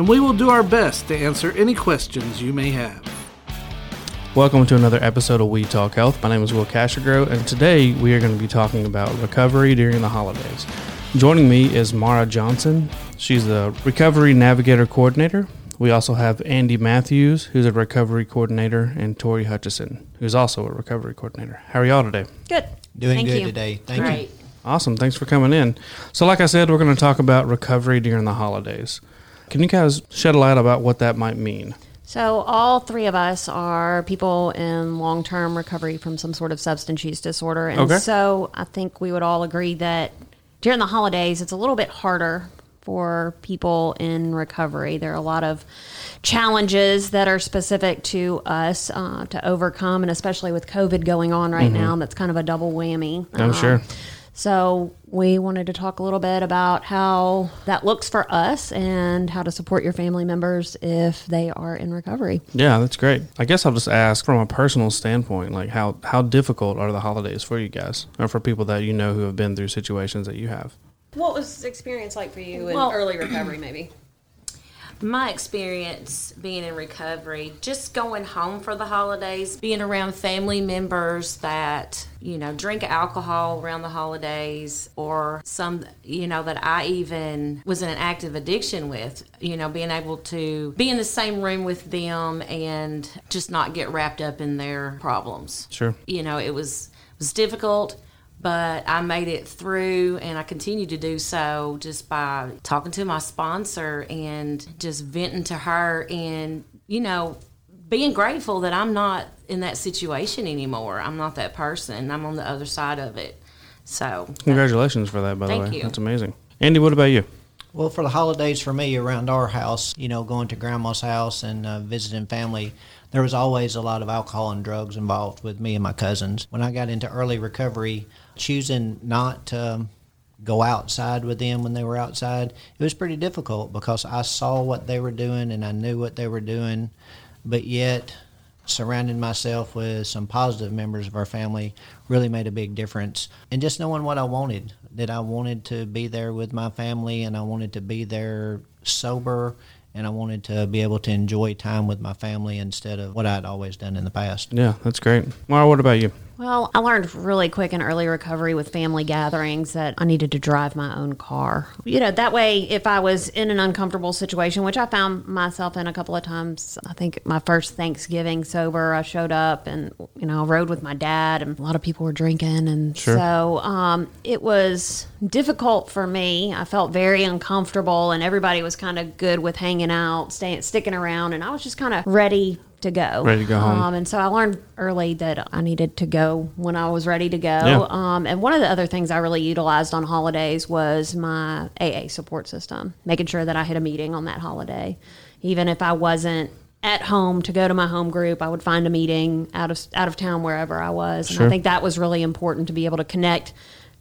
and we will do our best to answer any questions you may have. Welcome to another episode of We Talk Health. My name is Will Kwasigroh, and today we are going to be talking about recovery during the holidays. Joining me is Mara Johnson. She's the Recovery Navigator Coordinator. We also have Andy Matthews, who's a recovery coordinator, and Tori Hutchison, who's also a recovery coordinator. How are y'all today? Good. Doing Thank good you. today. Thank Great. you. Awesome. Thanks for coming in. So, like I said, we're going to talk about recovery during the holidays. Can you guys shed a light about what that might mean? So, all three of us are people in long term recovery from some sort of substance use disorder. And Okay. so, I think we would all agree that during the holidays, it's a little bit harder for people in recovery. There are a lot of challenges that are specific to us uh, to overcome, and especially with COVID going on right now, that's kind of a double whammy. Mm-hmm. Oh, Uh, sure. So we wanted to talk a little bit about how that looks for us and how to support your family members if they are in recovery. Yeah, that's great. I guess I'll just ask from a personal standpoint, like how how difficult are the holidays for you guys, or for people that you know who have been through situations that you have? What was the experience like for you in Well- early recovery, maybe? My experience being in recovery, just going home for the holidays, being around family members that, you know, drink alcohol around the holidays, or some, you know, that I even was in an active addiction with, you know, being able to be in the same room with them and just not get wrapped up in their problems. Sure. You know, it was it was difficult, but I made it through and I continue to do so just by talking to my sponsor and just venting to her and, you know, being grateful that I'm not in that situation anymore. I'm not that person. I'm on the other side of it. So, Congratulations for that, by the Thank way. you. That's amazing. Andy, what about you? Well, for the holidays for me around our house, you know, going to grandma's house and uh, visiting family, there was always a lot of alcohol and drugs involved with me and my cousins. When I got into early recovery, choosing not to um, go outside with them when they were outside, it was pretty difficult because I saw what they were doing and I knew what they were doing, but yet surrounding myself with some positive members of our family really made a big difference. And just knowing what I wanted, that I wanted to be there with my family and I wanted to be there sober and I wanted to be able to enjoy time with my family instead of what I'd always done in the past. Yeah, that's great. Mara, what about you? Well, I learned really quick in early recovery with family gatherings that I needed to drive my own car. You know, that way, if I was in an uncomfortable situation, which I found myself in a couple of times, I think my first Thanksgiving sober, I showed up and, you know, I rode with my dad, and a lot of people were drinking. And Sure. so um, it was difficult for me. I felt very uncomfortable, and everybody was kind of good with hanging out, staying, sticking around, and I was just kind of ready to go. Ready to go home. Um, and so I learned early that I needed to go when I was ready to go. Yeah. Um, and one of the other things I really utilized on holidays was my AA support system, making sure that I had a meeting on that holiday. Even if I wasn't at home to go to my home group, I would find a meeting out of out of town wherever I was. And Sure. I think that was really important to be able to connect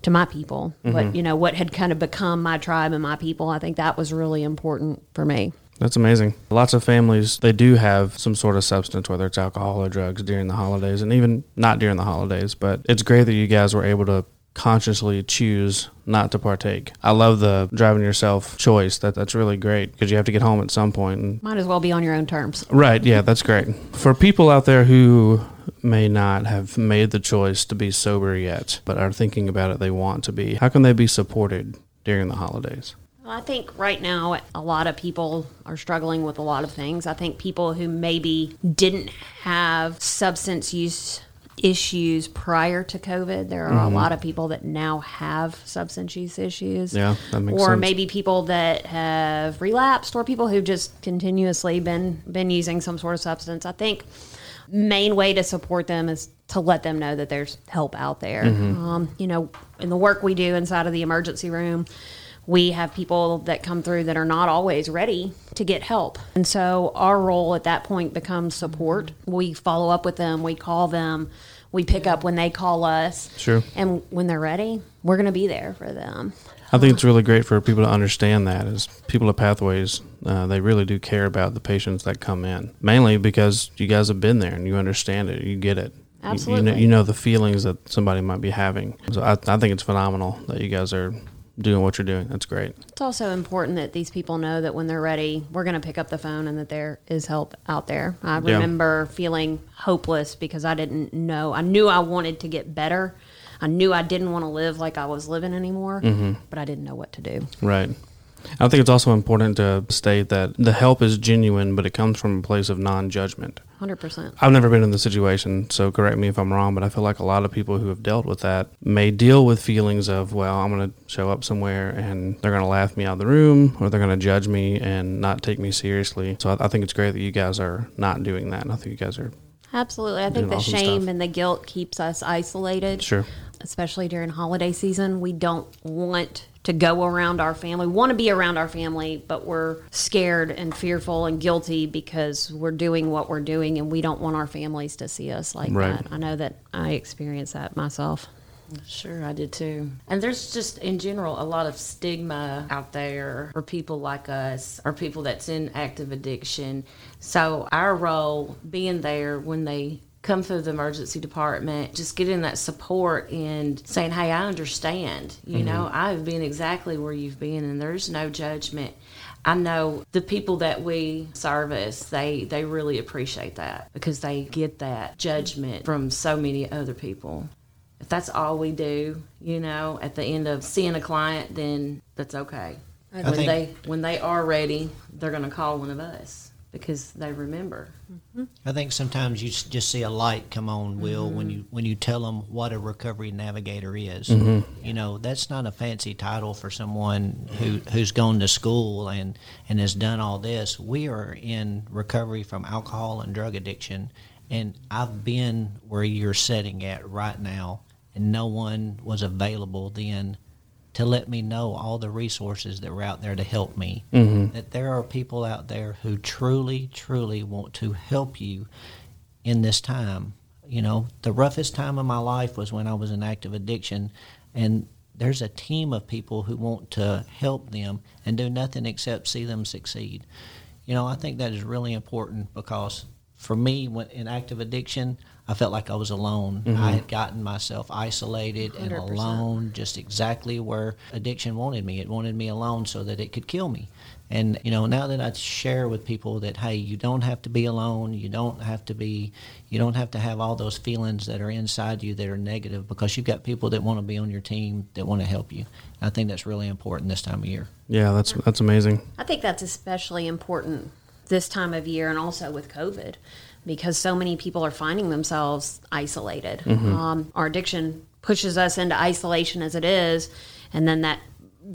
to my people. Mm-hmm. What you know, what had kind of become my tribe and my people. I think that was really important for me. That's amazing. Lots of families, they do have some sort of substance, whether it's alcohol or drugs during the holidays, and even not during the holidays. But it's great that you guys were able to consciously choose not to partake. I love the driving yourself choice. That That's really great because you have to get home at some point. And, Might as well be on your own terms. right, yeah, that's great. For people out there who may not have made the choice to be sober yet, but are thinking about it, they want to be, how can they be supported during the holidays? Well, I think right now a lot of people are struggling with a lot of things. I think people who maybe didn't have substance use issues prior to COVID, there are a lot of people that now have substance use issues. Mm-hmm. Yeah, that makes or sense. Or maybe people that have relapsed or people who've just continuously been been using some sort of substance. I think main way to support them is to let them know that there's help out there. Mm-hmm. Um, you know, in the work we do inside of the emergency room, we have people that come through that are not always ready to get help. And so our role at that point becomes support. We follow up with them, we call them, we pick up when they call us. Sure. And when they're ready, we're going to be there for them. I think it's really great for people to understand that as people at Pathways, uh, they really do care about the patients that come in, mainly because you guys have been there and you understand it, you get it. You- You, know, you know the feelings that somebody might be having. So I, I think it's phenomenal that you guys are doing what you're doing. That's great. It's also important that these people know that when they're ready, we're going to pick up the phone and that there is help out there. I Yeah. remember feeling hopeless because I didn't know. I knew I wanted to get better. I knew I didn't want to live like I was living anymore, Mm-hmm. but I didn't know what to do. Right. I think it's also important to state that the help is genuine, but it comes from a place of non judgment. 100%. I've never been in the situation, so correct me if I'm wrong, but I feel like a lot of people who have dealt with that may deal with feelings of, well, I'm going to show up somewhere and they're going to laugh me out of the room or they're going to judge me and not take me seriously. So I, I think it's great that you guys are not doing that. And I think you guys are Absolutely. I think the awesome shame stuff. and the guilt keeps us isolated. sure. Especially during holiday season. We don't want to go around our family. We want to be around our family, but we're scared and fearful and guilty because we're doing what we're doing and we don't want our families to see us like Right. that. I know that I experienced that myself. Sure, I did too. And there's just in general a lot of stigma out there for people like us or people that's in active addiction. So our role being there when they come through the emergency department, just getting that support and saying, Hey, I understand. You mm-hmm. know, I've been exactly where you've been and there's no judgment. I know the people that we service, they they really appreciate that because they get that judgment from so many other people if that's all we do, you know, at the end of seeing a client, then that's okay. I when think- they when they are ready, they're going to call one of us because they remember. Mm-hmm. I think sometimes you just see a light come on, Will, when mm-hmm. you when you tell them what a recovery navigator is. Mm-hmm. You know, that's not a fancy title for someone who who's gone to school and and has done all this. We are in recovery from alcohol and drug addiction, and I've been where you're sitting at right now, and no one was available then to let me know all the resources that were out there to help me. Mm-hmm. That there are people out there who truly, truly want to help you in this time. You know, the roughest time of my life was when I was in active addiction, and there's a team of people who want to help them and do nothing except see them succeed. You know, I think that is really important because for me, when in active addiction, I felt like I was alone. I mm-hmm. had gotten myself isolated and 100%. alone, just exactly where addiction wanted me. It wanted me alone so that it could kill me. And you know, now that I share with people that hey, you don't have to be alone. You don't have to be. You don't have to have all those feelings that are inside you that are negative because you've got people that want to be on your team that want to help you. I think that's really important this time of year. Yeah, that's that's amazing. I think that's especially important this time of year and also with COVID because so many people are finding themselves isolated. Um, our addiction pushes us into isolation as it is, and then that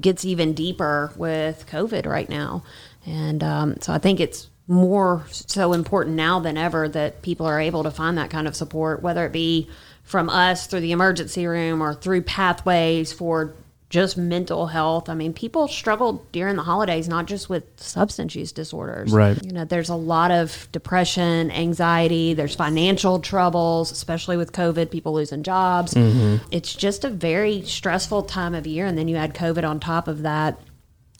gets even deeper with COVID right now. And um, so I think it's more so important now than ever that people are able to find that kind of support, whether it be from us through the emergency room or through pathways for just mental health. I mean, people struggle during the holidays, not just with substance use disorders. Right. You know, there's a lot of depression, anxiety, there's financial troubles, especially with COVID, people losing jobs. Mm-hmm. It's just a very stressful time of year. And then you add COVID on top of that.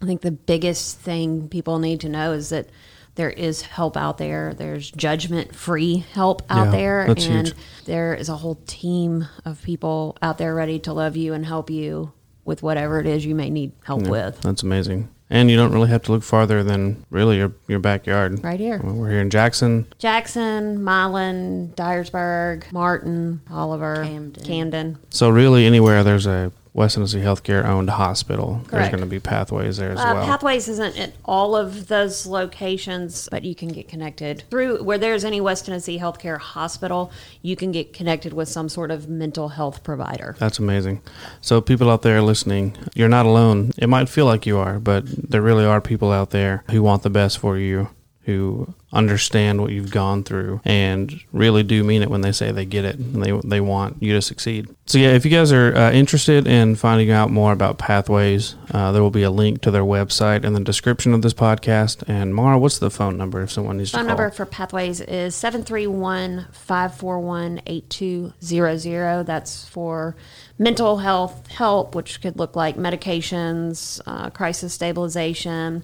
I think the biggest thing people need to know is that there is help out there. There's judgment free help out Yeah, there. and huge. there is a whole team of people out there ready to love you and help you with whatever it is you may need help with. That's amazing. And you don't really have to look farther than really your your backyard. Right here. Well, We're here in Jackson. Jackson, Milan, Dyersburg, Martin, Bolivar, Camden. Camden. So really, anywhere there's a West Tennessee Healthcare owned hospital, there's going to be pathways there as Uh, well. Pathways isn't at all of those locations, but you can get connected through where there's any West Tennessee Healthcare hospital. You can get connected with some sort of mental health provider. That's amazing. So people out there listening, you're not alone. It might feel like you are, but there really are people out there who want the best for you, who understand what you've gone through and really do mean it when they say they get it and they they want you to succeed. So yeah, if you guys are uh, interested in finding out more about Pathways, uh, there will be a link to their website in the description of this podcast. And Mara, what's the phone number if someone needs Phone to call? number for Pathways is 731 541 8200. That's for mental health help, which could look like medications, uh, crisis stabilization,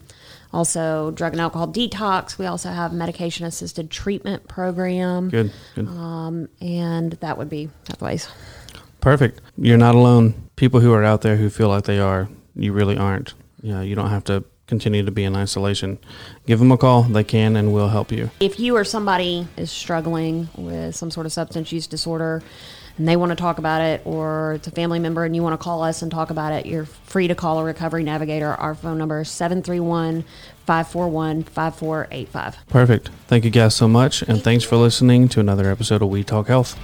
also drug and alcohol detox. We also have medication assisted treatment program. Good, good. Um, and that would be Pathways. Perfect. You're not alone. People who are out there who feel like they are, you really aren't. You know, you don't have to continue to be in isolation. Give them a call. They can and will help you. If you or somebody is struggling with some sort of substance use disorder and they want to talk about it, or it's a family member and you want to call us and talk about it, you're free to call a recovery navigator. Our phone number is 731 541 5485. Perfect. Thank you guys so much. And thanks for listening to another episode of We Talk Health.